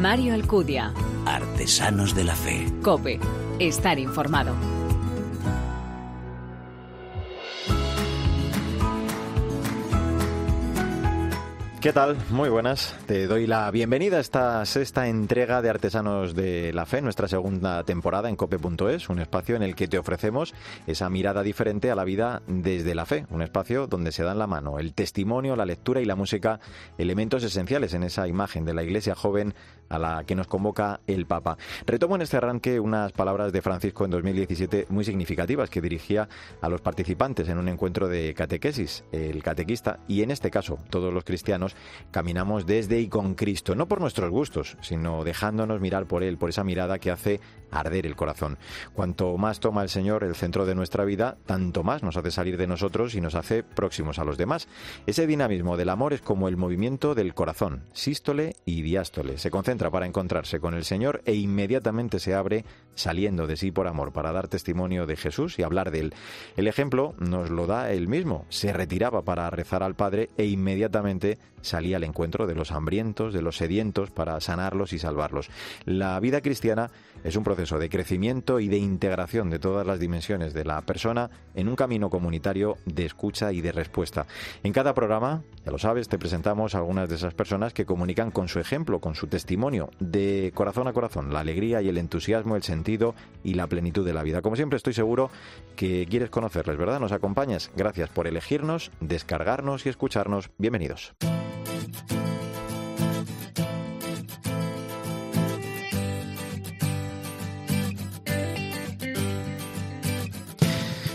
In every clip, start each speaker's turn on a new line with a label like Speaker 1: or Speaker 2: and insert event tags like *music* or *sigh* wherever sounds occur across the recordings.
Speaker 1: Mario Alcudia.
Speaker 2: Artesanos de la Fe.
Speaker 1: Cope. Estar informado.
Speaker 3: ¿Qué tal? Muy buenas. Te doy la bienvenida a esta sexta entrega de Artesanos de la Fe, nuestra segunda temporada en cope.es, un espacio en el que te ofrecemos esa mirada diferente a la vida desde la fe, un espacio donde se dan la mano el testimonio, la lectura y la música, elementos esenciales en esa imagen de la iglesia joven a la que nos convoca el Papa. Retomo en este arranque unas palabras de Francisco en 2017 muy significativas que dirigía a los participantes en un encuentro de catequesis, el catequista, y en este caso todos los cristianos caminamos desde y con Cristo, no por nuestros gustos, sino dejándonos mirar por Él, por esa mirada que hace arder el corazón. Cuanto más toma el Señor el centro de nuestra vida, tanto más nos hace salir de nosotros y nos hace próximos a los demás. Ese dinamismo del amor es como el movimiento del corazón, sístole y diástole. Se concentra para encontrarse con el Señor e inmediatamente se abre saliendo de sí por amor para dar testimonio de Jesús y hablar de Él. El ejemplo nos lo da Él mismo. Se retiraba para rezar al Padre e inmediatamente salía al encuentro de los hambrientos, de los sedientos, para sanarlos y salvarlos. La vida cristiana es un proceso de crecimiento y de integración de todas las dimensiones de la persona en un camino comunitario de escucha y de respuesta. En cada programa, ya lo sabes, te presentamos a algunas de esas personas que comunican con su ejemplo, con su testimonio, de corazón a corazón, la alegría y el entusiasmo, el sentido y la plenitud de la vida. Como siempre, estoy seguro que quieres conocerles, ¿verdad? ¿Nos acompañas? Gracias por elegirnos, descargarnos y escucharnos. Bienvenidos.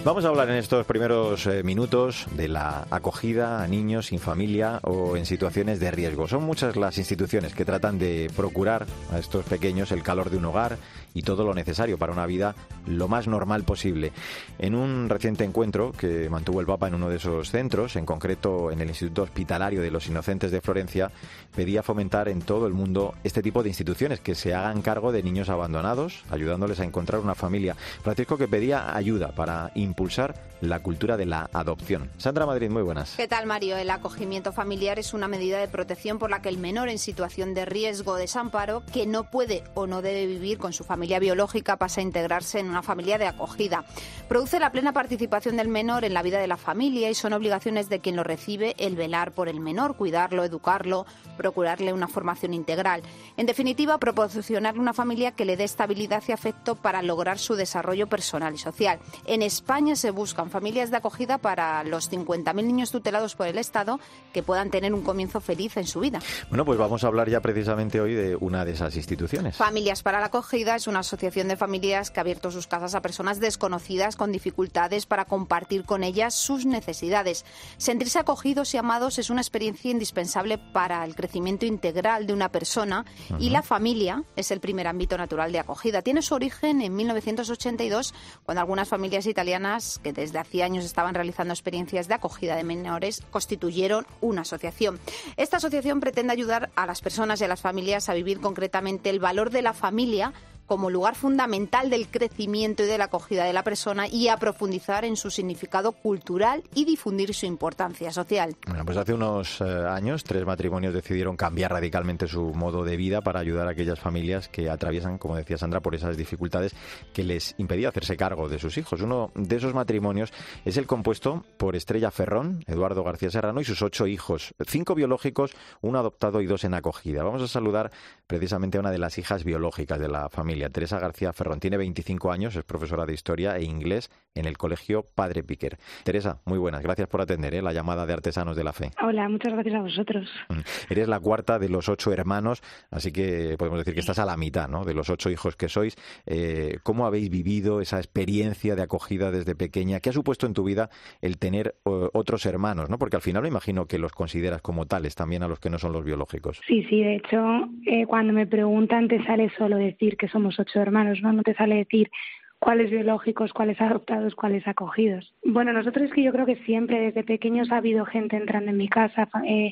Speaker 3: Vamos a hablar en estos primeros eh, minutos de la acogida a niños sin familia o en situaciones de riesgo. Son muchas las instituciones que tratan de procurar a estos pequeños el calor de un hogar y todo lo necesario para una vida lo más normal posible. En un reciente encuentro que mantuvo el Papa en uno de esos centros, en concreto en el Instituto Hospitalario de los Inocentes de Florencia, pedía fomentar en todo el mundo este tipo de instituciones que se hagan cargo de niños abandonados, ayudándoles a encontrar una familia. Francisco que pedía ayuda para impulsar la cultura de la adopción. Sandra Madrid, muy buenas.
Speaker 4: ¿Qué tal, Mario? El acogimiento familiar es una medida de protección por la que el menor en situación de riesgo o desamparo, que no puede o no debe vivir con su familia biológica, pasa a integrarse en una familia de acogida. Produce la plena participación del menor en la vida de la familia y son obligaciones de quien lo recibe el velar por el menor, cuidarlo, educarlo, procurarle una formación integral. En definitiva, proporcionarle una familia que le dé estabilidad y afecto para lograr su desarrollo personal y social. En España se buscan familias de acogida para los 50.000 niños tutelados por el Estado que puedan tener un comienzo feliz en su vida.
Speaker 3: Bueno, pues vamos a hablar ya precisamente hoy de una de esas instituciones.
Speaker 4: Familias para la acogida es una asociación de familias que ha abierto sus casas a personas desconocidas con dificultades para compartir con ellas sus necesidades. Sentirse acogidos y amados es una experiencia indispensable para el crecimiento integral de una persona y la familia es el primer ámbito natural de acogida. Tiene su origen en 1982 cuando algunas familias italianas que desde hacía años estaban realizando experiencias de acogida de menores constituyeron una asociación. Esta asociación pretende ayudar a las personas y a las familias a vivir concretamente el valor de la familia como lugar fundamental del crecimiento y de la acogida de la persona y a profundizar en su significado cultural y difundir su importancia social.
Speaker 3: Bueno, pues hace unos eh, años tres matrimonios decidieron cambiar radicalmente su modo de vida para ayudar a aquellas familias que atraviesan, como decía Sandra, por esas dificultades que les impedía hacerse cargo de sus hijos. Uno de esos matrimonios es el compuesto por Estrella Ferrón, Eduardo García Serrano y sus ocho hijos, cinco biológicos, uno adoptado y dos en acogida. Vamos a saludar precisamente a una de las hijas biológicas de la familia. Teresa García Ferrón. Tiene 25 años, es profesora de Historia e Inglés en el Colegio Padre Piquer. Teresa, muy buenas. Gracias por atender ¿eh? la llamada de Artesanos de la Fe.
Speaker 5: Hola, muchas gracias a vosotros.
Speaker 3: Mm. Eres la cuarta de los ocho hermanos, así que podemos decir que estás a la mitad ¿no? de los ocho hijos que sois. Eh, ¿Cómo habéis vivido esa experiencia de acogida desde pequeña? ¿Qué ha supuesto en tu vida el tener otros hermanos? ¿no? Porque al final me imagino que los consideras como tales también a los que no son los biológicos.
Speaker 5: Sí, sí, de hecho, eh, cuando me preguntan te sale solo decir que somos ocho hermanos, ¿no? No te sale decir cuáles biológicos, cuáles adoptados, cuáles acogidos. Bueno, nosotros es que yo creo que siempre desde pequeños ha habido gente entrando en mi casa, eh,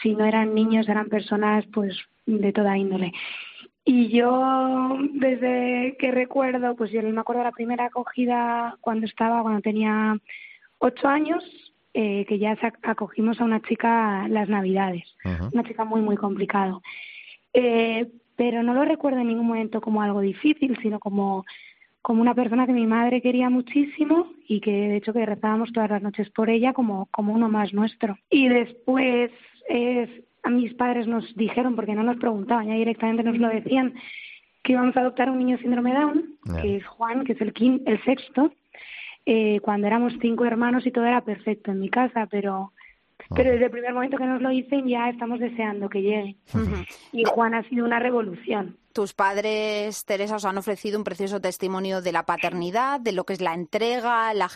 Speaker 5: si no eran niños eran personas pues de toda índole. Y yo desde que recuerdo, pues yo me acuerdo de la primera acogida cuando estaba, cuando tenía ocho años, eh, que ya acogimos a una chica las navidades, una chica muy, muy complicado. Eh, pero no lo recuerdo en ningún momento como algo difícil, sino como como una persona que mi madre quería muchísimo y que de hecho que rezábamos todas las noches por ella como, como uno más nuestro. Y después a mis padres nos dijeron, porque no nos preguntaban, ya directamente nos lo decían, que íbamos a adoptar un niño síndrome Down, que es Juan, que es el, el sexto, eh, cuando éramos cinco hermanos y todo era perfecto en mi casa, pero pero desde el primer momento que nos lo dicen ya estamos deseando que llegue. Y Juan ha sido una revolución.
Speaker 4: Tus padres, Teresa, os han ofrecido un precioso testimonio de la paternidad, de lo que es la entrega, la,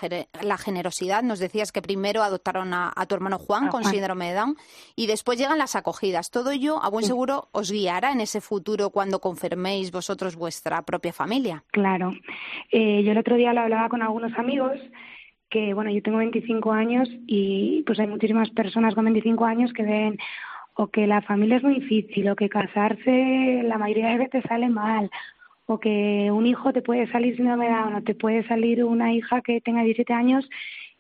Speaker 4: la generosidad. Nos decías que primero adoptaron a, tu hermano Juan con síndrome de Down y después llegan las acogidas. Todo ello, a buen seguro, os guiará en ese futuro cuando confirméis vosotros vuestra propia familia.
Speaker 5: Claro. Eh, yo el otro día lo hablaba con algunos amigos que, bueno, yo tengo 25 años y pues hay muchísimas personas con 25 años que ven o que la familia es muy difícil o que casarse la mayoría de veces sale mal o que un hijo te puede salir sin novedad o no te puede salir una hija que tenga 17 años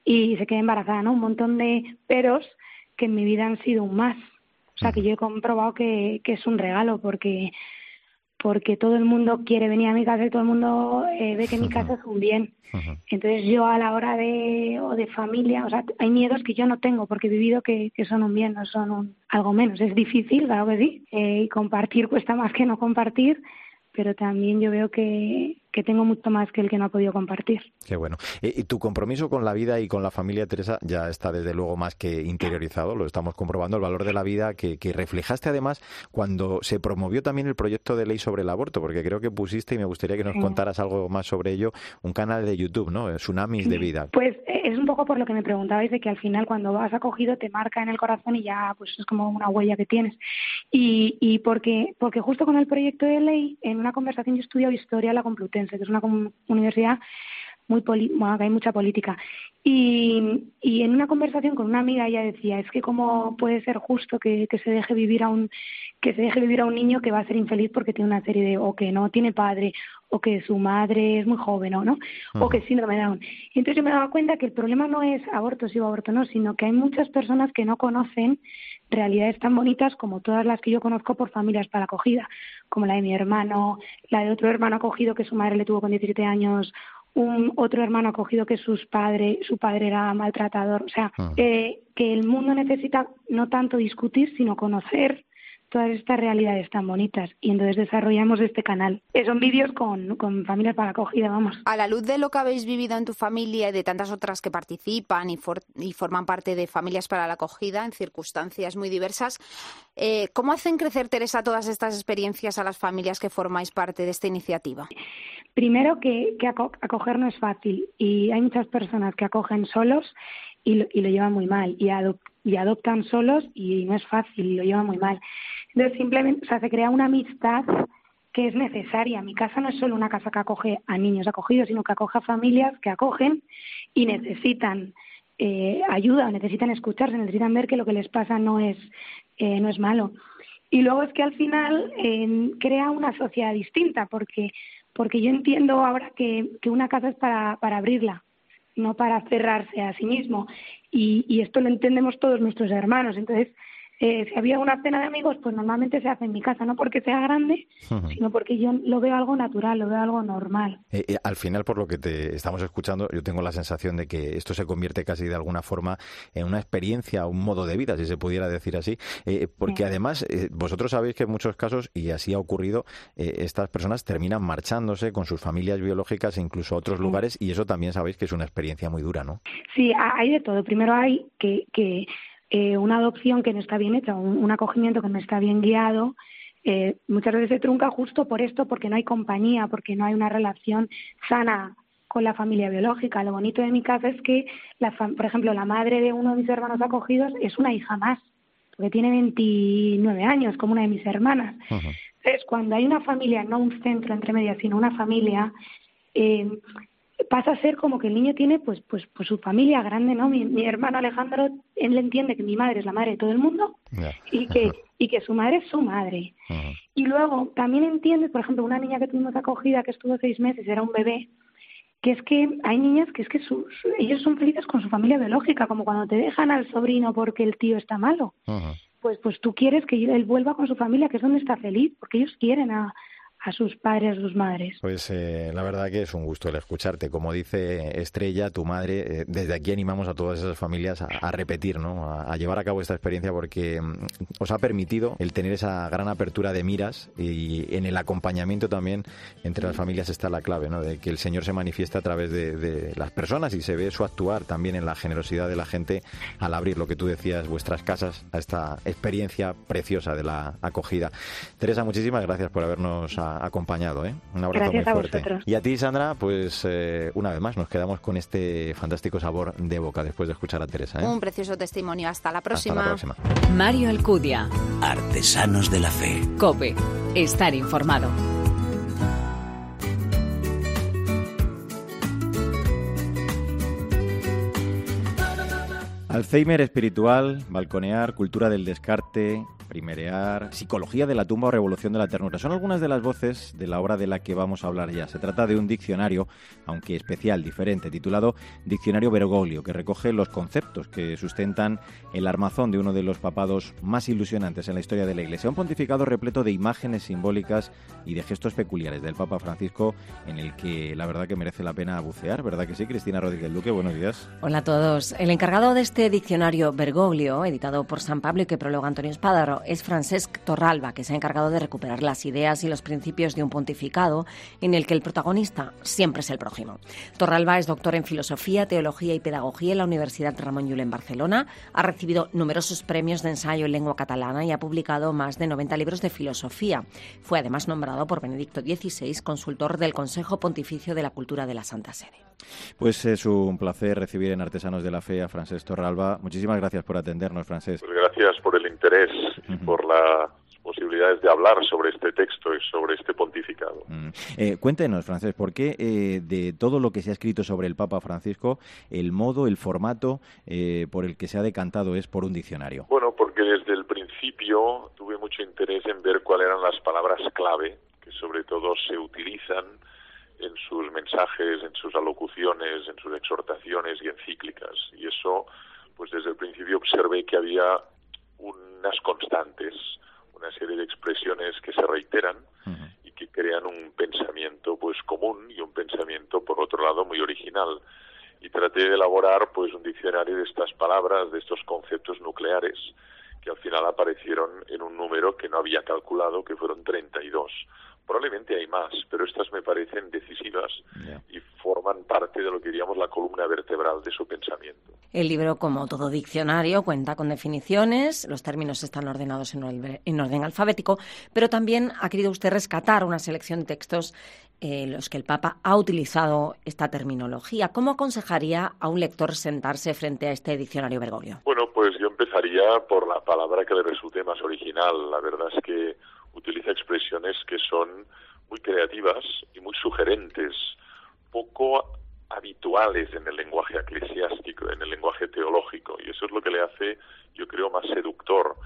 Speaker 5: y se quede embarazada, ¿no? Un montón de peros que en mi vida han sido un más. O sea, que yo he comprobado que, que es un regalo porque porque todo el mundo quiere venir a mi casa y todo el mundo eh, ve que mi casa es un bien. Entonces yo a la hora de, o de familia, o sea, hay miedos que yo no tengo porque he vivido que, que son un bien, no son un, algo menos. Es difícil, claro que sí, eh, y compartir cuesta más que no compartir, pero también yo veo que, que tengo mucho más que el que no ha podido compartir.
Speaker 3: Qué bueno. Y, tu compromiso con la vida y con la familia, Teresa, ya está desde luego más que interiorizado, lo estamos comprobando, el valor de la vida que, que reflejaste además cuando se promovió también el proyecto de ley sobre el aborto, porque creo que pusiste, y me gustaría que nos contaras algo más sobre ello, un canal de YouTube, ¿no? Tsunamis de vida.
Speaker 5: Pues eh, es un poco por lo que me preguntabais de que al final cuando vas acogido te marca en el corazón y ya pues es como una huella que tienes. Y, y porque, porque justo con el proyecto de ley, en una conversación yo he estudiado historia la Complutense, que es una universidad muy bueno, que hay mucha política. Y, y, en una conversación con una amiga ella decía, es que cómo puede ser justo que, que, se deje vivir a un que se deje vivir a un niño que va a ser infeliz porque tiene una serie de o que no tiene padre o que su madre es muy joven o no o que síndrome de Down. Y entonces yo me daba cuenta que el problema no es aborto sí o aborto no, sino que hay muchas personas que no conocen realidades tan bonitas como todas las que yo conozco por familias para acogida, como la de mi hermano, la de otro hermano acogido que su madre le tuvo con 17 años un otro hermano acogido que sus padres, su padre era maltratador. O sea, ah. eh, que el mundo necesita no tanto discutir, sino conocer todas estas realidades tan bonitas y entonces desarrollamos este canal. Eh, son vídeos con, con familias para acogida, vamos.
Speaker 4: A la luz de lo que habéis vivido en tu familia y de tantas otras que participan y, y forman parte de familias para la acogida en circunstancias muy diversas, eh, ¿cómo hacen crecer, Teresa, todas estas experiencias a las familias que formáis parte de esta iniciativa?
Speaker 5: Primero que, que acoger no es fácil y hay muchas personas que acogen solos y lo, y lo llevan muy mal y, y adoptan solos y no es fácil y lo llevan muy mal. Entonces, simplemente, o sea, se crea una amistad que es necesaria. Mi casa no es solo una casa que acoge a niños acogidos, sino que acoge a familias que acogen y necesitan eh, ayuda, necesitan escucharse, necesitan ver que lo que les pasa no es, eh, no es malo. Y luego es que al final eh, crea una sociedad distinta, porque, porque yo entiendo ahora que, que una casa es para, para abrirla, no para cerrarse a sí mismo. Y, y esto lo entendemos todos nuestros hermanos. Entonces, eh, si había una cena de amigos, pues normalmente se hace en mi casa, no porque sea grande, sino porque yo lo veo algo natural, lo veo algo normal.
Speaker 3: Eh, eh, al final, por lo que te estamos escuchando, yo tengo la sensación de que esto se convierte casi de alguna forma en una experiencia, un modo de vida, si se pudiera decir así, porque además vosotros sabéis que en muchos casos, y así ha ocurrido, estas personas terminan marchándose con sus familias biológicas e incluso a otros lugares, y eso también sabéis que es una experiencia muy dura, ¿no?
Speaker 5: Sí, hay de todo. Primero hay que, que eh, una adopción que no está bien hecha, un, acogimiento que no está bien guiado, eh, muchas veces se trunca justo por esto, porque no hay compañía, porque no hay una relación sana con la familia biológica. Lo bonito de mi casa es que, la, por ejemplo, la madre de uno de mis hermanos acogidos es una hija más, porque tiene 29 años, como una de mis hermanas. Entonces, cuando hay una familia, no un centro entre medias, sino una familia, eh, pasa a ser como que el niño tiene pues pues pues su familia grande no mi, hermano Alejandro él entiende que mi madre es la madre de todo el mundo y que y que su madre es su madre. Y luego también entiende por ejemplo una niña que tuvimos acogida que estuvo seis meses era un bebé que es que hay niñas que es que ellos son felices con su familia biológica como cuando te dejan al sobrino porque el tío está malo. Pues, pues tú quieres que él vuelva con su familia, que es donde está feliz, porque ellos quieren a, a sus padres, a sus madres.
Speaker 3: Pues eh, la verdad que es un gusto el escucharte. Como dice Estrella, tu madre, eh, desde aquí animamos a todas esas familias a, repetir, ¿no? A, llevar a cabo esta experiencia porque mm, os ha permitido el tener esa gran apertura de miras y en el acompañamiento también entre las familias está la clave, ¿no? De que el Señor se manifiesta a través de, de las personas y se ve su actuar también en la generosidad de la gente al abrir lo que tú decías, vuestras casas, a esta experiencia preciosa de la acogida. Teresa, muchísimas gracias por habernos acompañado. ¿eh? Un abrazo muy fuerte. y a ti, Sandra, pues eh, una vez más nos quedamos con este fantástico sabor de boca después de escuchar a Teresa. ¿eh?
Speaker 4: Un precioso testimonio. Hasta la próxima.
Speaker 3: Hasta la próxima.
Speaker 1: Mario Alcudia.
Speaker 2: Artesanos de la Fe.
Speaker 1: Cope. Estar informado.
Speaker 3: Alzheimer espiritual, balconear, cultura del descarte, primerear, psicología de la tumba o revolución de la ternura. Son algunas de las voces de la obra de la que vamos a hablar ya. Se trata de un diccionario, aunque especial, diferente, titulado Diccionario Bergoglio, que recoge los conceptos que sustentan el armazón de uno de los papados más ilusionantes en la historia de la Iglesia. Un pontificado repleto de imágenes simbólicas y de gestos peculiares del Papa Francisco, en el que la verdad que merece la pena bucear, ¿verdad que sí? Cristina Rodríguez Luque, buenos días.
Speaker 6: Hola a todos. El encargado de este diccionario Bergoglio, editado por San Pablo y que prologa Antonio Espadaro, es Francesc Torralba, que se ha encargado de recuperar las ideas y los principios de un pontificado en el que el protagonista siempre es el prójimo. Torralba es doctor en Filosofía, Teología y Pedagogía en la Universidad Ramón Llull en Barcelona, ha recibido numerosos premios de ensayo en lengua catalana y ha publicado más de 90 libros de filosofía. Fue además nombrado por Benedicto XVI consultor del Consejo Pontificio de la Cultura de la Santa Sede.
Speaker 3: Pues es un placer recibir en Artesanos de la Fe a Francesc Torralba. Muchísimas gracias por atendernos, Francesc.
Speaker 7: Pues gracias por el interés por las posibilidades de hablar sobre este texto y sobre este pontificado.
Speaker 3: Mm. Eh, cuéntenos, Francés, ¿por qué eh, de todo lo que se ha escrito sobre el Papa Francisco, el modo, el formato eh, por el que se ha decantado es por un diccionario?
Speaker 7: Bueno, porque desde el principio tuve mucho interés en ver cuáles eran las palabras clave que sobre todo se utilizan en sus mensajes, en sus alocuciones, en sus exhortaciones y encíclicas. Y eso, pues desde el principio observé que había unas constantes, una serie de expresiones que se reiteran y que crean un pensamiento pues común y un pensamiento por otro lado muy original y traté de elaborar pues un diccionario de estas palabras, de estos conceptos nucleares que al final aparecieron en un número que no había calculado, que fueron 32. Probablemente hay más, pero estas me parecen decisivas y forman parte de lo que diríamos la columna vertebral de su pensamiento.
Speaker 6: El libro, como todo diccionario, cuenta con definiciones, los términos están ordenados en orden alfabético, pero también ha querido usted rescatar una selección de textos en los que el Papa ha utilizado esta terminología. ¿Cómo aconsejaría a un lector sentarse frente a este diccionario Bergoglio?
Speaker 7: Bueno, pues yo empezaría por la palabra que le resulte más original. La verdad es que utiliza expresiones que son muy creativas y muy sugerentes, poco habituales en el lenguaje eclesiástico, en el lenguaje teológico, y eso es lo que le hace, yo creo, más seductor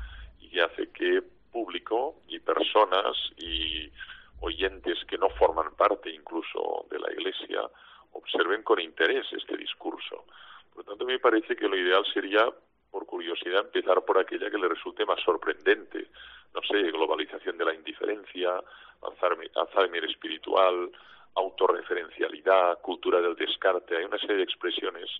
Speaker 7: y hace que público y personas y oyentes que no forman parte incluso de la Iglesia observen con interés este discurso. Por lo tanto, me parece que lo ideal sería, por curiosidad, empezar por aquella que le resulte más sorprendente, no sé, globalización de la indiferencia, Alzheimer espiritual, autorreferencialidad, cultura del descarte. Hay una serie de expresiones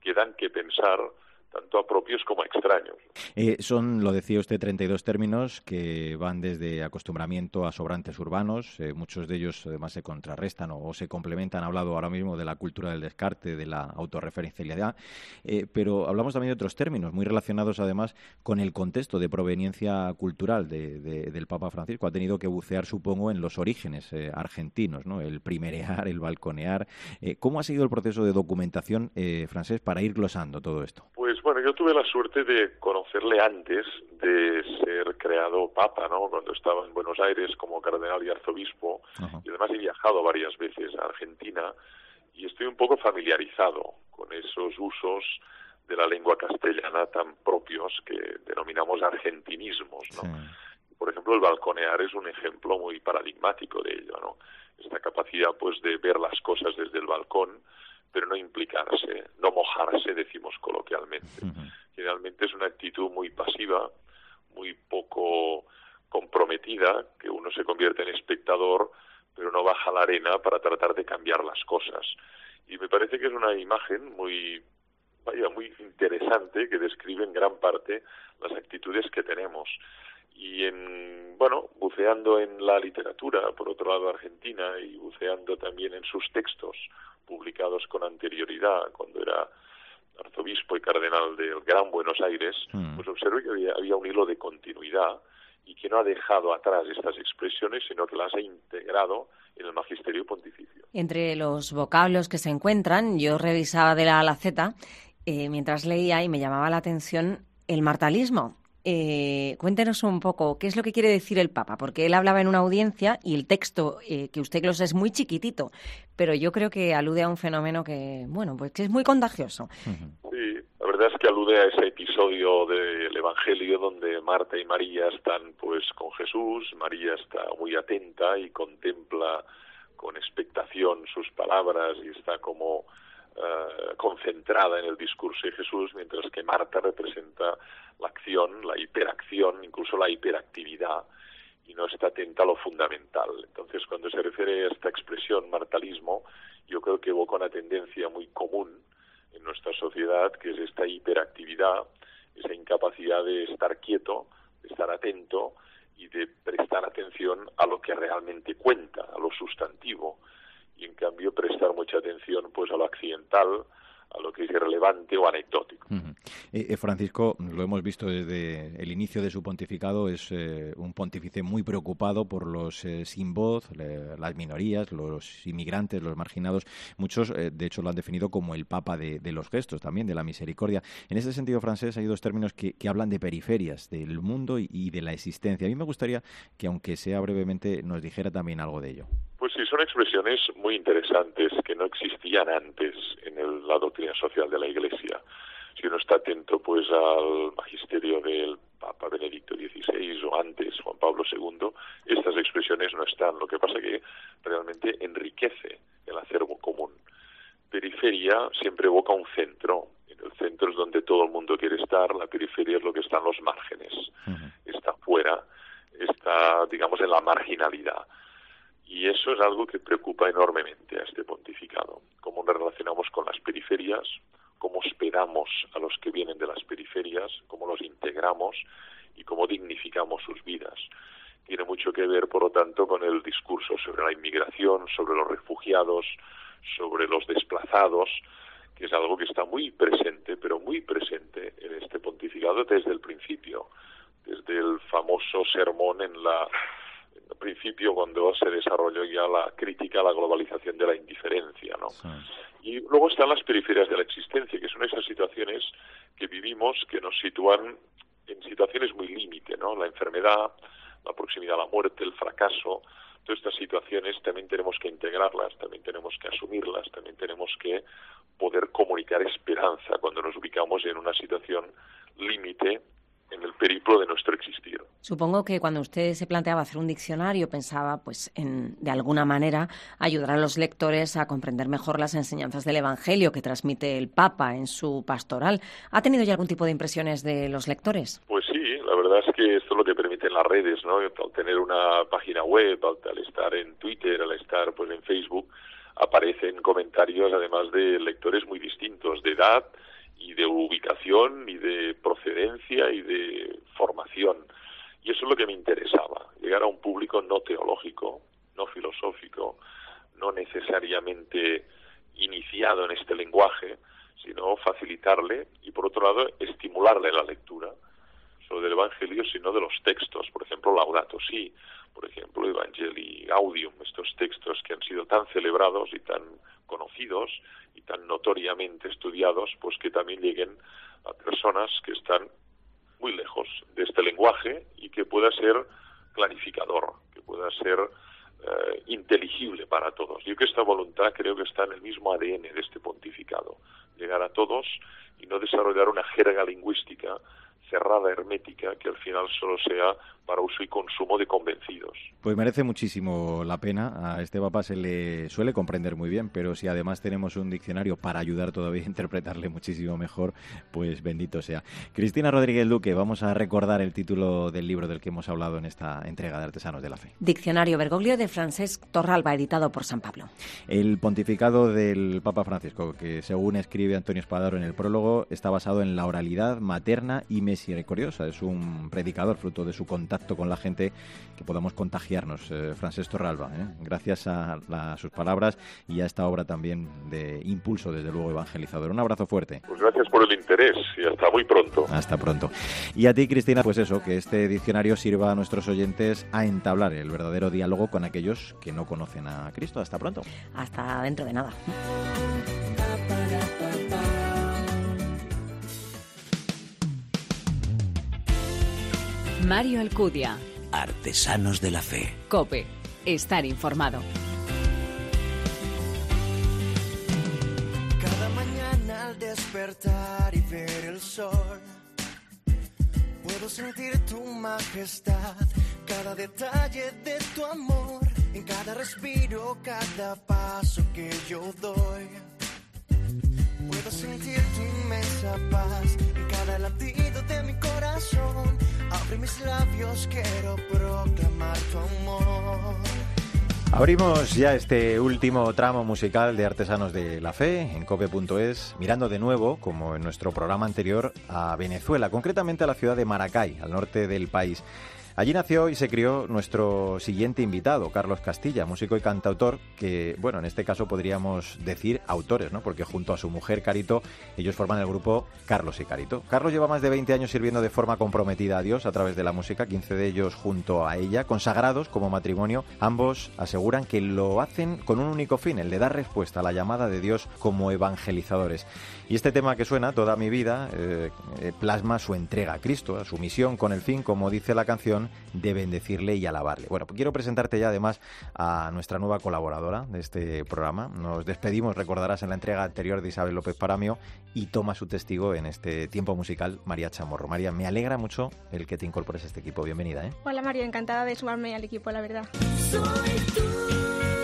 Speaker 7: que dan que pensar tanto a propios como a extraños.
Speaker 3: Eh, son, lo decía usted, 32 términos que van desde acostumbramiento a sobrantes urbanos, eh, muchos de ellos además se contrarrestan o, se complementan. Ha hablado ahora mismo de la cultura del descarte, de la autorreferencialidad, eh, pero hablamos también de otros términos muy relacionados además con el contexto de proveniencia cultural del Papa Francisco. Ha tenido que bucear, supongo, en los orígenes argentinos, ¿no? el primerear, el balconear. ¿Cómo ha sido el proceso de documentación francés para ir glosando todo esto?
Speaker 7: Pues yo tuve la suerte de conocerle antes de ser creado papa, ¿no? Cuando estaba en Buenos Aires como cardenal y arzobispo. Y además he viajado varias veces a Argentina y estoy un poco familiarizado con esos usos de la lengua castellana tan propios que denominamos argentinismos, ¿no? Por ejemplo, el balconear es un ejemplo muy paradigmático de ello, ¿no? Esta capacidad, pues, de ver las cosas desde el balcón pero no implicarse, no mojarse, decimos coloquialmente. Generalmente es una actitud muy pasiva, muy poco comprometida, que uno se convierte en espectador, pero no baja la arena para tratar de cambiar las cosas. Y me parece que es una imagen muy, vaya, muy interesante que describe en gran parte las actitudes que tenemos. Y en, bueno, buceando en la literatura, por otro lado Argentina, y buceando también en sus textos publicados con anterioridad, cuando era arzobispo y cardenal del Gran Buenos Aires, mm. pues observé que había, un hilo de continuidad y que no ha dejado atrás estas expresiones, sino que las ha integrado en el magisterio pontificio.
Speaker 6: Entre los vocablos que se encuentran, yo revisaba de la a la Z eh, mientras leía y me llamaba la atención el martalismo. Eh, cuéntenos un poco qué es lo que quiere decir el Papa, porque él hablaba en una audiencia y el texto eh, que usted glosa es muy chiquitito, pero yo creo que alude a un fenómeno que, bueno, pues que es muy contagioso.
Speaker 7: Sí, la verdad es que alude a ese episodio del Evangelio donde Marta y María están pues con Jesús, María está muy atenta y contempla con expectación sus palabras y está como eh, concentrada en el discurso de Jesús, mientras que Marta representa la acción, la hiperacción, incluso la hiperactividad, y no está atenta a lo fundamental. Entonces, cuando se refiere a esta expresión martalismo, yo creo que evoca una tendencia muy común en nuestra sociedad, que es esta hiperactividad, esa incapacidad de estar quieto, de estar atento y de prestar atención a lo que realmente cuenta, a lo sustantivo y en cambio prestar mucha atención pues a lo accidental, a lo que es irrelevante o anecdótico.
Speaker 3: Eh, eh, Francisco, lo hemos visto desde el inicio de su pontificado, es eh, un pontífice muy preocupado por los sin voz, las minorías, los inmigrantes, los marginados. Muchos, de hecho, lo han definido como el papa de, los gestos, también de la misericordia. En ese sentido, francés, hay dos términos que, hablan de periferias, del mundo y de la existencia. A mí me gustaría que, aunque sea brevemente, nos dijera también algo de ello.
Speaker 7: Pues sí, son expresiones muy interesantes que no existían antes en la doctrina social de la Iglesia. Si uno está atento pues al magisterio del Papa Benedicto XVI o antes Juan Pablo II, estas expresiones no están. Lo que pasa que realmente enriquece el acervo común. Periferia siempre evoca un centro. En el centro es donde todo el mundo quiere estar, la periferia es lo que está en los márgenes, está fuera, está, digamos, en la marginalidad. Y eso es algo que preocupa enormemente a este pontificado. Cómo nos relacionamos con las periferias, cómo hospedamos a los que vienen de las periferias, cómo los integramos y cómo dignificamos sus vidas. Tiene mucho que ver, por lo tanto, con el discurso sobre la inmigración, sobre los refugiados, sobre los desplazados, que es algo que está muy presente, pero muy presente en este pontificado desde el principio, desde el famoso sermón en la principio cuando se desarrolló ya la crítica a la globalización de la indiferencia, ¿no? Y luego están las periferias de la existencia, que son esas situaciones que vivimos que nos sitúan en situaciones muy límite, ¿no? La enfermedad, la proximidad a la muerte, el fracaso, todas estas situaciones también tenemos que integrarlas, también tenemos que asumirlas, también tenemos que poder comunicar esperanza cuando nos ubicamos en una situación límite en el periplo de nuestro existir.
Speaker 6: Supongo que cuando usted se planteaba hacer un diccionario pensaba, pues, en de alguna manera ayudar a los lectores a comprender mejor las enseñanzas del Evangelio que transmite el Papa en su pastoral. ¿Ha tenido ya algún tipo de impresiones de los lectores?
Speaker 7: Pues sí, la verdad es que esto es lo que permiten las redes, ¿no? Al tener una página web, al, estar en Twitter, al estar pues en Facebook, aparecen comentarios además de lectores muy distintos de edad de ubicación y de procedencia y de formación. Y eso es lo que me interesaba, llegar a un público no teológico, no filosófico, no necesariamente iniciado en este lenguaje, sino facilitarle y por otro lado estimularle la lectura, solo del Evangelio, sino de los textos, por ejemplo, Laudato Si, por ejemplo, Evangelii Gaudium, estos textos que han sido tan celebrados y tan conocidos y tan notoriamente estudiados, pues que también lleguen a personas que están muy lejos de este lenguaje y que pueda ser clarificador, que pueda ser eh, inteligible para todos. Yo que esta voluntad creo que está en el mismo ADN de este pontificado, llegar a todos y no desarrollar una jerga lingüística cerrada, hermética, que al final solo sea para uso y consumo de convencidos.
Speaker 3: Pues merece muchísimo la pena. A este papá se le suele comprender muy bien, pero si además tenemos un diccionario para ayudar todavía a interpretarle muchísimo mejor, pues bendito sea. Cristina Rodríguez Duque, vamos a recordar el título del libro del que hemos hablado en esta entrega de Artesanos de la Fe.
Speaker 6: Diccionario Bergoglio de Francesc Torralba, editado por San Pablo.
Speaker 3: El pontificado del Papa Francisco, que según escribe Antonio Espadaro en el prólogo, está basado en la oralidad materna y misericordiosa. Es un predicador fruto de su contacto con la gente, que podamos contagiarnos. Eh, Francés Torralba, ¿eh? gracias a, sus palabras y a esta obra también de impulso, desde luego, evangelizador. Un abrazo fuerte.
Speaker 7: Pues gracias por el interés y hasta muy pronto.
Speaker 3: Hasta pronto. Y a ti, Cristina, pues eso, que este diccionario sirva a nuestros oyentes a entablar el verdadero diálogo con aquellos que no conocen a Cristo. Hasta pronto.
Speaker 6: Hasta dentro de nada.
Speaker 1: Mario Alcudia.
Speaker 2: Artesanos de la Fe.
Speaker 1: Cope. Estar informado.
Speaker 8: Cada mañana al despertar y ver el sol, puedo sentir tu majestad, cada detalle de tu amor, en cada respiro, cada paso que yo doy. Puedo sentir
Speaker 3: Abrimos ya este último tramo musical de Artesanos de la Fe en cope.es, mirando de nuevo, como en nuestro programa anterior, a Venezuela, concretamente a la ciudad de Maracay, al norte del país. Allí nació y se crió nuestro siguiente invitado, Carlos Castilla, músico y cantautor, que, bueno, en este caso podríamos decir autores, ¿no? Porque junto a su mujer Carito, ellos forman el grupo Carlos y Carito. Carlos lleva más de 20 años sirviendo de forma comprometida a Dios a través de la música, 15 de ellos junto a ella, consagrados como matrimonio. Ambos aseguran que lo hacen con un único fin, el de dar respuesta a la llamada de Dios como evangelizadores. Y este tema que suena, Toda mi vida, eh, eh, plasma su entrega a Cristo, a su misión con el fin, como dice la canción, de bendecirle y alabarle. Bueno, pues quiero presentarte ya además a nuestra nueva colaboradora de este programa. Nos despedimos, recordarás, en la entrega anterior de Isabel López Paramio y toma su testigo en este tiempo musical María Chamorro. María, me alegra mucho el que te incorpores a este equipo. Bienvenida. ¿eh?
Speaker 9: Hola María, encantada de sumarme al equipo, la verdad. Soy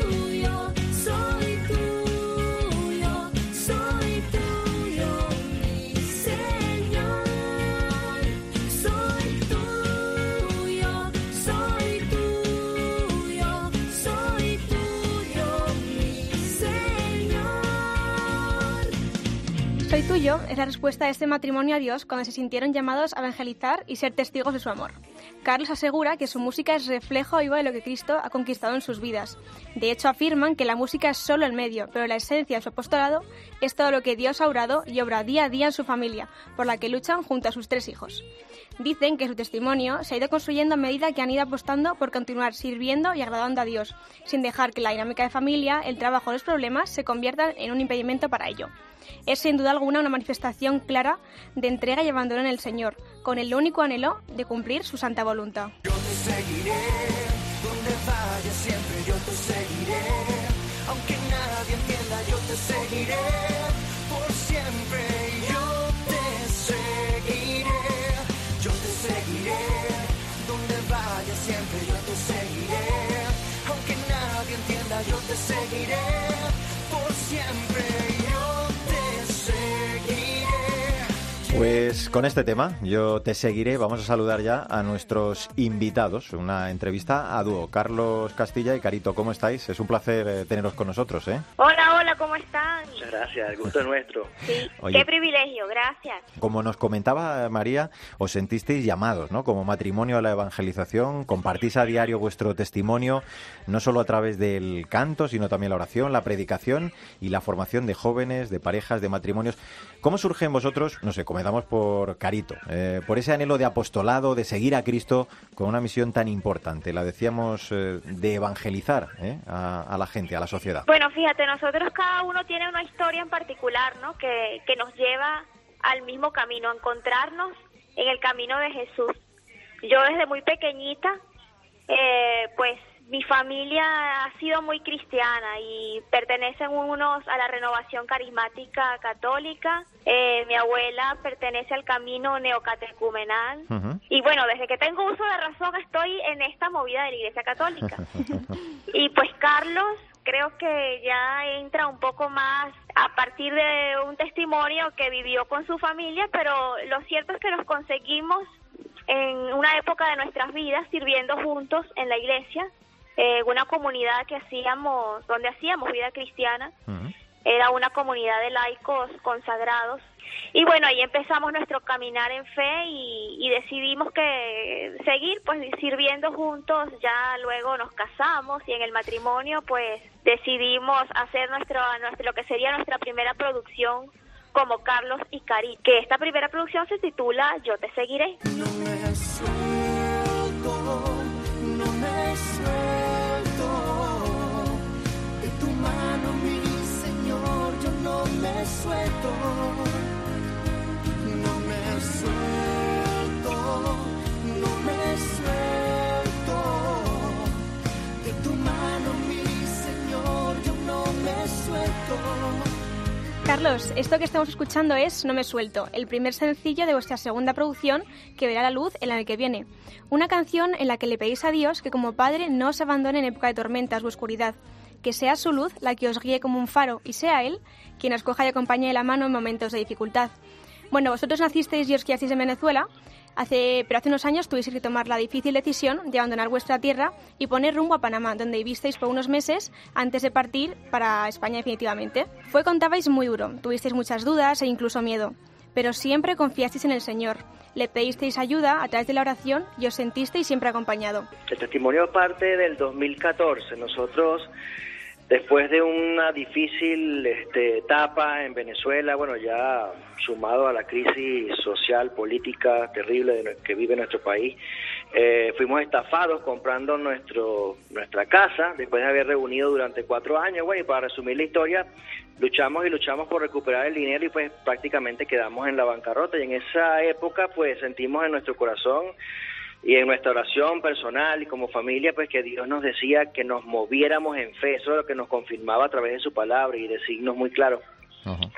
Speaker 9: tuyo es la respuesta de este matrimonio a Dios cuando se sintieron llamados a evangelizar y ser testigos de su amor. Carlos asegura que su música es reflejo vivo de lo que Cristo ha conquistado en sus vidas. De hecho, afirman que la música es solo el medio, pero la esencia de su apostolado es todo lo que Dios ha obrado y obra día a día en su familia, por la que luchan junto a sus tres hijos. Dicen que su testimonio se ha ido construyendo a medida que han ido apostando por continuar sirviendo y agradando a Dios, sin dejar que la dinámica de familia, el trabajo o los problemas se conviertan en un impedimento para ello es sin duda alguna una manifestación clara de entrega y abandono en el Señor, con el único anhelo de cumplir su santa voluntad.
Speaker 8: Yo te seguiré, donde vaya siempre yo te seguiré, aunque nadie entienda yo te seguiré, por siempre yo te seguiré, yo te seguiré, donde vaya siempre yo te seguiré, aunque nadie entienda yo te seguiré,
Speaker 3: Pues con este tema yo te seguiré. Vamos a saludar ya a nuestros invitados. Una entrevista a dúo. Carlos Castilla y Carito, ¿cómo estáis? Es un placer eh, teneros con nosotros. ¿eh?
Speaker 10: Hola, hola, ¿cómo están?
Speaker 11: Muchas gracias, el gusto es nuestro.
Speaker 10: Sí, qué privilegio, gracias.
Speaker 3: Como nos comentaba María, os sentisteis llamados, ¿no? Como matrimonio a la evangelización, compartís a diario vuestro testimonio, no solo a través del canto, sino también la oración, la predicación y la formación de jóvenes, de parejas, de matrimonios. ¿Cómo surge en vosotros, no sé, comenzamos por Carito, eh, por ese anhelo de apostolado, de seguir a Cristo con una misión tan importante, la decíamos, eh, de evangelizar eh, a, la gente, a la sociedad?
Speaker 10: Bueno, fíjate, nosotros cada uno tiene una historia en particular, ¿no? Que, que nos lleva al mismo camino, a encontrarnos en el camino de Jesús. Yo desde muy pequeñita, pues mi familia ha sido muy cristiana y pertenecen unos a la renovación carismática católica. Eh, mi abuela pertenece al camino neocatecumenal. Y bueno, desde que tengo uso de razón estoy en esta movida de la Iglesia Católica. *laughs* y pues Carlos creo que ya entra un poco más a partir de un testimonio que vivió con su familia, pero lo cierto es que nos conseguimos en una época de nuestras vidas sirviendo juntos en la iglesia, eh, una comunidad que hacíamos, donde hacíamos vida cristiana. Era una comunidad de laicos consagrados. Y bueno, ahí empezamos nuestro caminar en fe y, y, decidimos que seguir pues sirviendo juntos. Ya luego nos casamos y en el matrimonio pues decidimos hacer nuestro, nuestro lo que sería nuestra primera producción como Carlos y Cari, que esta primera producción se titula Yo te seguiré.
Speaker 8: No me suelto, no me suelto, no me suelto de tu mano, mi Señor, yo no me suelto.
Speaker 9: Carlos, esto que estamos escuchando es No me suelto, el primer sencillo de vuestra segunda producción que verá la luz el año que viene. Una canción en la que le pedís a Dios que como Padre no os abandone en época de tormentas o oscuridad, que sea su luz la que os guíe como un faro y sea Él quien os coja y acompañe de la mano en momentos de dificultad. Bueno, vosotros nacisteis y os criasteis en Venezuela, Hace, pero hace unos años tuvisteis que tomar la difícil decisión de abandonar vuestra tierra y poner rumbo a Panamá, donde vivisteis por unos meses antes de partir para España definitivamente. Fue, contabais, muy duro, tuvisteis muchas dudas e incluso miedo, pero siempre confiasteis en el Señor. Le pedisteis ayuda a través de la oración y os sentisteis siempre acompañado.
Speaker 11: El testimonio parte del 2014. Nosotros Después de una difícil este, etapa en Venezuela, bueno, ya sumado a la crisis social, política terrible de, que vive nuestro país, eh, fuimos estafados comprando nuestro, nuestra casa después de haber reunido durante cuatro años. Bueno, y para resumir la historia, luchamos y luchamos por recuperar el dinero y pues prácticamente quedamos en la bancarrota. Y en esa época pues sentimos en nuestro corazón y en nuestra oración personal y como familia, pues que Dios nos decía que nos moviéramos en fe, eso es lo que nos confirmaba a través de su palabra y de signos muy claros.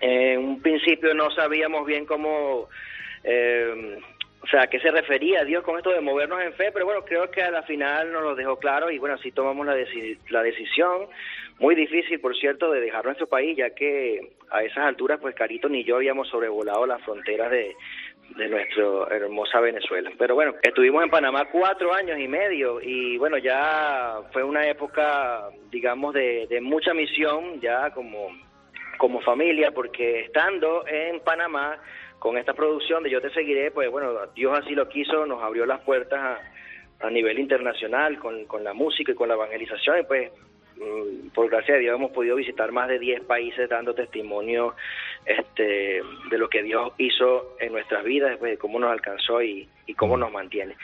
Speaker 11: En un principio no sabíamos bien cómo, eh, o sea, a qué se refería Dios con esto de movernos en fe, pero bueno, creo que a la final nos lo dejó claro y bueno, así tomamos la, la decisión, muy difícil, por cierto, de dejar nuestro país, ya que a esas alturas, pues Carito ni yo habíamos sobrevolado las fronteras de, de nuestra hermosa Venezuela. Pero bueno, estuvimos en Panamá cuatro años y medio y bueno, ya fue una época, digamos, de, de mucha misión ya como, como familia, porque estando en Panamá con esta producción de Yo Te Seguiré, pues bueno, Dios así lo quiso, nos abrió las puertas a, a nivel internacional con, con la música y con la evangelización y pues por gracia de Dios hemos podido visitar más de 10 países dando testimonio este, de lo que Dios hizo en nuestras vidas, de cómo nos alcanzó y, cómo nos mantiene.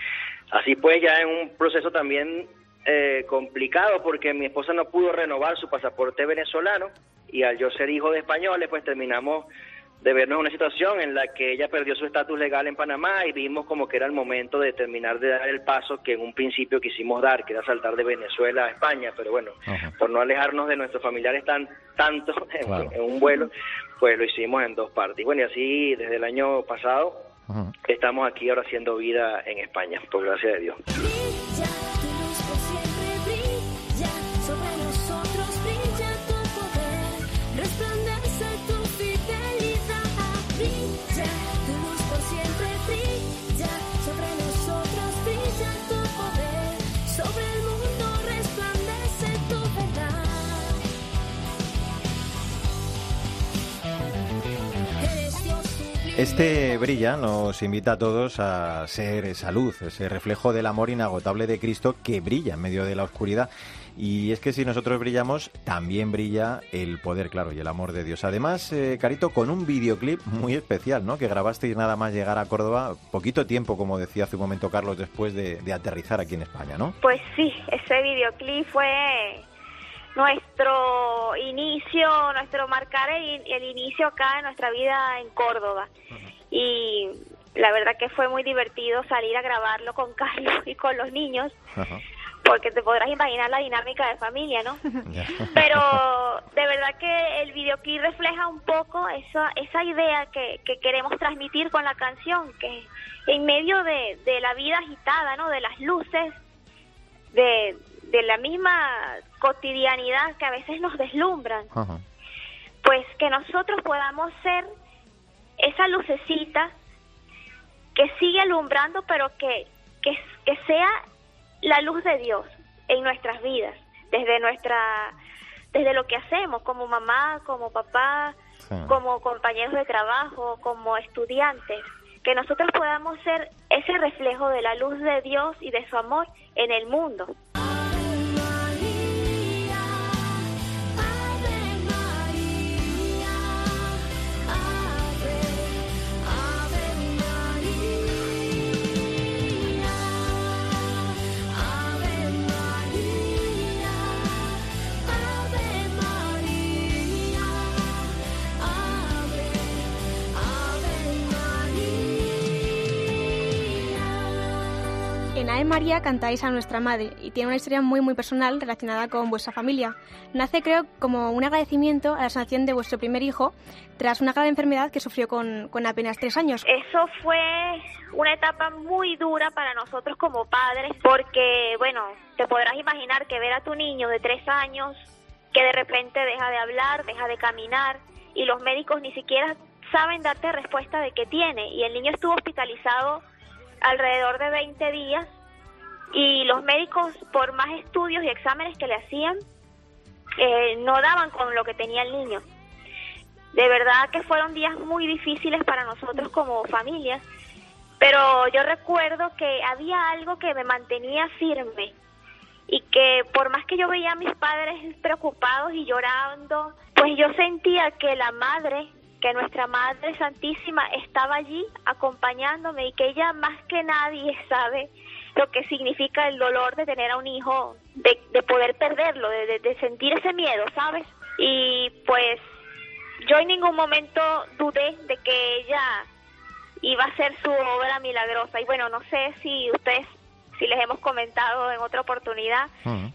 Speaker 11: Así pues, ya en un proceso también eh, complicado porque mi esposa no pudo renovar su pasaporte venezolano y al yo ser hijo de españoles, pues terminamos de vernos en una situación en la que ella perdió su estatus legal en Panamá y vimos como que era el momento de terminar de dar el paso que en un principio quisimos dar, que era saltar de Venezuela a España, pero bueno, por no alejarnos de nuestros familiares tan tanto *laughs* en, un vuelo, pues lo hicimos en dos partes. bueno, y así desde el año pasado estamos aquí ahora haciendo vida en España, por gracia de Dios.
Speaker 3: Este brilla nos invita a todos a ser esa luz, ese reflejo del amor inagotable de Cristo que brilla en medio de la oscuridad. Y es que si nosotros brillamos, también brilla el poder, claro, y el amor de Dios. Además, eh, Carito, con un videoclip muy especial, ¿no? Que grabasteis nada más llegar a Córdoba, poquito tiempo, como decía hace un momento Carlos, después de, de aterrizar aquí en España, ¿no?
Speaker 10: Pues sí, ese videoclip fue nuestro inicio, nuestro marcar el, inicio acá en nuestra vida en Córdoba. Y la verdad que fue muy divertido salir a grabarlo con *laughs* Carlos y con los niños. porque te podrás imaginar la dinámica de familia, ¿no? *laughs* Pero de verdad que el videoclip refleja un poco esa, esa idea que, que queremos transmitir con la canción, que en medio de, de la vida agitada, ¿no? De las luces, de, de la misma cotidianidad que a veces nos deslumbran, pues que nosotros podamos ser esa lucecita que sigue alumbrando, pero que, que, que sea la luz de Dios en nuestras vidas, desde nuestra desde lo que hacemos como mamá, como papá, como compañeros de trabajo, como estudiantes, que nosotros podamos ser ese reflejo de la luz de Dios y de su amor en el mundo.
Speaker 9: María cantáis a nuestra madre y tiene una historia muy muy personal relacionada con vuestra familia. Nace creo como un agradecimiento a la sanación de vuestro primer hijo tras una grave enfermedad que sufrió con, con apenas tres años.
Speaker 10: Eso fue una etapa muy dura para nosotros como padres porque, bueno, te podrás imaginar que ver a tu niño de tres años que de repente deja de hablar, deja de caminar y los médicos ni siquiera saben darte respuesta de qué tiene y el niño estuvo hospitalizado alrededor de 20 días y los médicos, por más estudios y exámenes que le hacían, eh, no daban con lo que tenía el niño. De verdad que fueron días muy difíciles para nosotros como familia, pero yo recuerdo que había algo que me mantenía firme y que por más que yo veía a mis padres preocupados y llorando, pues yo sentía que la madre que nuestra Madre Santísima estaba allí acompañándome y que ella más que nadie sabe lo que significa el dolor de tener a un hijo, de, de poder perderlo, de, de, sentir ese miedo, ¿sabes? Y pues yo en ningún momento dudé de que ella iba a hacer su obra milagrosa. Y bueno, no sé si ustedes, si les hemos comentado en otra oportunidad,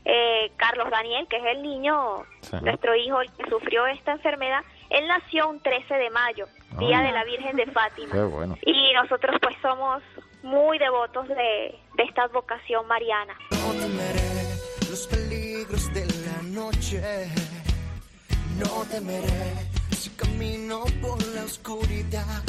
Speaker 10: eh, Carlos Daniel, que es el niño, nuestro hijo, el que sufrió esta enfermedad, él nació un 13 de mayo, Día de la Virgen de Fátima. Y nosotros pues somos muy devotos de, de esta vocación mariana.
Speaker 8: No temeré los peligros de la noche. No temeré si camino por la oscuridad.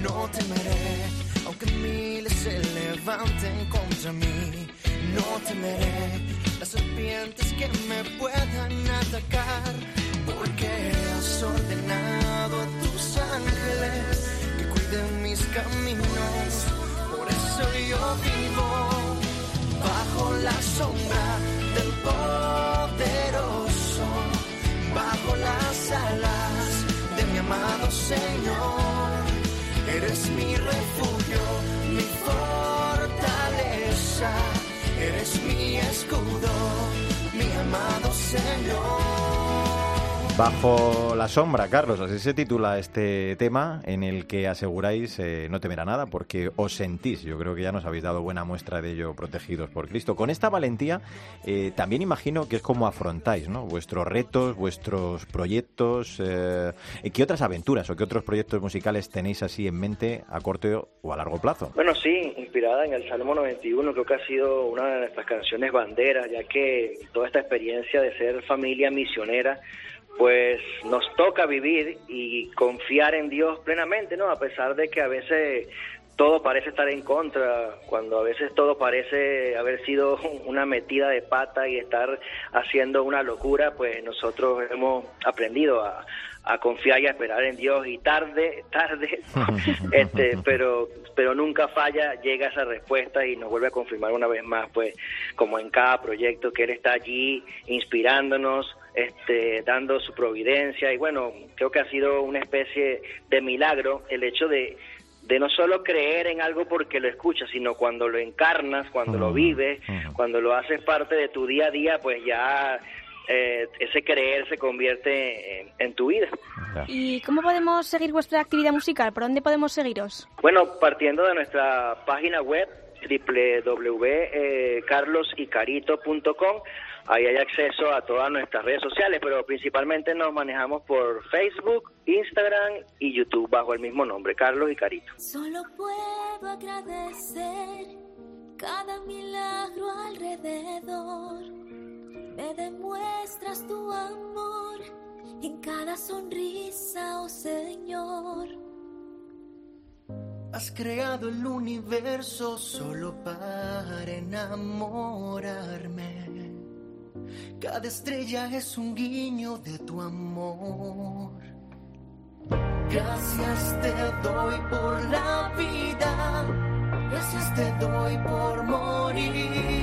Speaker 8: No temeré aunque miles se levanten contra mí. No temeré las serpientes que me puedan atacar. Porque has ordenado a tus ángeles cuiden mis caminos. Por eso yo vivo bajo la sombra del poderoso, bajo las alas de mi amado Señor. Eres mi refugio, mi fortaleza, eres mi escudo, mi amado Señor.
Speaker 3: Bajo la sombra, Carlos, así se titula este tema en el que aseguráis eh, no temer a nada porque os sentís, yo creo que ya nos habéis dado buena muestra de ello, protegidos por Cristo. Con esta valentía eh, también imagino que es como afrontáis ¿no? vuestros retos, vuestros proyectos, eh, ¿qué otras aventuras o qué otros proyectos musicales tenéis así en mente a corto o a largo plazo?
Speaker 11: Bueno, sí, inspirada en el Salmo 91, creo que ha sido una de nuestras canciones banderas, ya que toda esta experiencia de ser familia misionera pues nos toca vivir y confiar en Dios plenamente, ¿no? A pesar de que a veces todo parece estar en contra, cuando a veces todo parece haber sido *laughs* una metida de pata y estar haciendo una locura, pues nosotros hemos aprendido a, a confiar y a esperar en Dios y tarde, *laughs* tarde, *laughs* este, pero, pero nunca falla, llega esa respuesta y nos vuelve a confirmar una vez más, pues, como en cada proyecto, que Él está allí inspirándonos, este, dando su providencia y bueno, creo que ha sido una especie de milagro el hecho de, de no solo creer en algo porque lo escuchas, sino cuando lo encarnas, cuando lo vives, cuando lo haces parte de tu día a día, pues ya eh, ese creer se convierte en, en tu vida.
Speaker 9: ¿Y cómo podemos seguir vuestra actividad musical? ¿Por dónde podemos seguiros?
Speaker 11: Bueno, partiendo de nuestra página web www.carlosycarito.com. Ahí hay acceso a todas nuestras redes sociales, pero principalmente nos manejamos por Facebook, Instagram y YouTube bajo el mismo nombre, Carlos y Carito.
Speaker 12: Solo puedo agradecer cada milagro alrededor. Me demuestras tu amor en cada sonrisa, oh Señor.
Speaker 8: Has creado el universo solo para enamorarme. Cada estrella es un guiño de tu amor. Gracias te doy por la vida. Gracias te doy por morir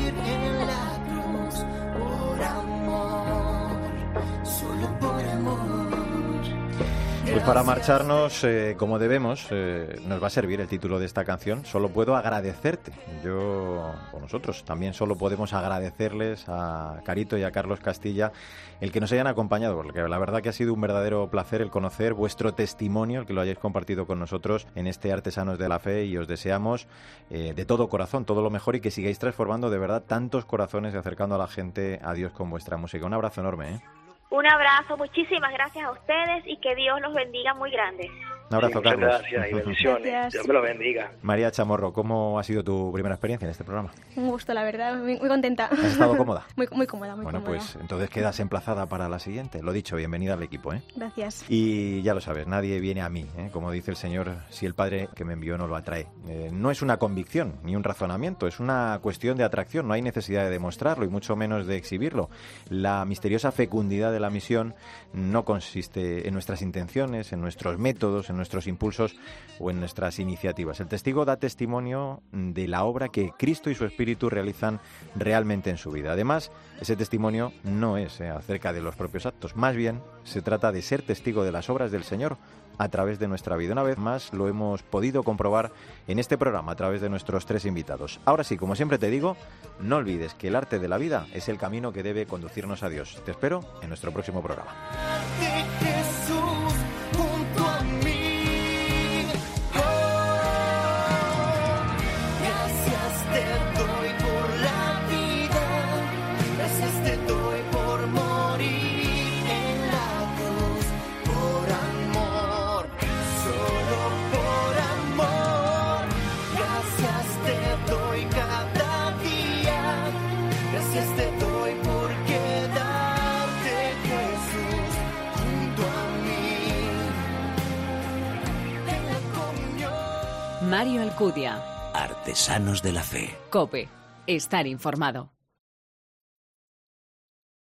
Speaker 3: Pues para marcharnos eh, como debemos, eh, nos va a servir el título de esta canción. Solo puedo agradecerte. Yo, o nosotros, también solo podemos agradecerles a Carito y a Carlos Castilla el que nos hayan acompañado, porque la verdad que ha sido un verdadero placer el conocer vuestro testimonio, el que lo hayáis compartido con nosotros en este Artesanos de la Fe y os deseamos eh, de todo corazón todo lo mejor y que sigáis transformando de verdad tantos corazones y acercando a la gente a Dios con vuestra música. Un abrazo enorme.
Speaker 10: Un abrazo, muchísimas gracias a ustedes y que Dios los bendiga muy grande.
Speaker 3: Un abrazo,
Speaker 11: Sí,
Speaker 3: Carlos.
Speaker 11: gracias y bendiciones. *laughs* Dios me los bendiga.
Speaker 3: María Chamorro, ¿cómo ha sido tu primera experiencia en este programa?
Speaker 9: Un gusto, la verdad, muy, muy contenta.
Speaker 3: ¿Has estado cómoda? *laughs*
Speaker 9: Muy, muy cómoda, muy
Speaker 3: Bueno,
Speaker 9: cómoda.
Speaker 3: pues entonces quedas emplazada para la siguiente. Lo dicho, bienvenida al equipo, ¿eh?
Speaker 9: Gracias.
Speaker 3: Y ya lo sabes, nadie viene a mí, ¿eh? como dice el Señor, si el Padre que me envió no lo atrae. Eh, no es una convicción ni un razonamiento, es una cuestión de atracción, no hay necesidad de demostrarlo y mucho menos de exhibirlo. La misteriosa fecundidad de la misión no consiste en nuestras intenciones, en nuestros métodos, en nuestros impulsos o en nuestras iniciativas. El testigo da testimonio de la obra que Cristo y su Espíritu realizan realmente en su vida. Además, ese testimonio no es eh, acerca de los propios actos, más bien se trata de ser testigo de las obras del Señor a través de nuestra vida. Una vez más lo hemos podido comprobar en este programa a través de nuestros tres invitados. Ahora sí, como siempre te digo, no olvides que el arte de la vida es el camino que debe conducirnos a Dios. Te espero en nuestro próximo programa.
Speaker 1: Mario Alcudia.
Speaker 2: Artesanos de la Fe.
Speaker 1: Cope. Estar informado.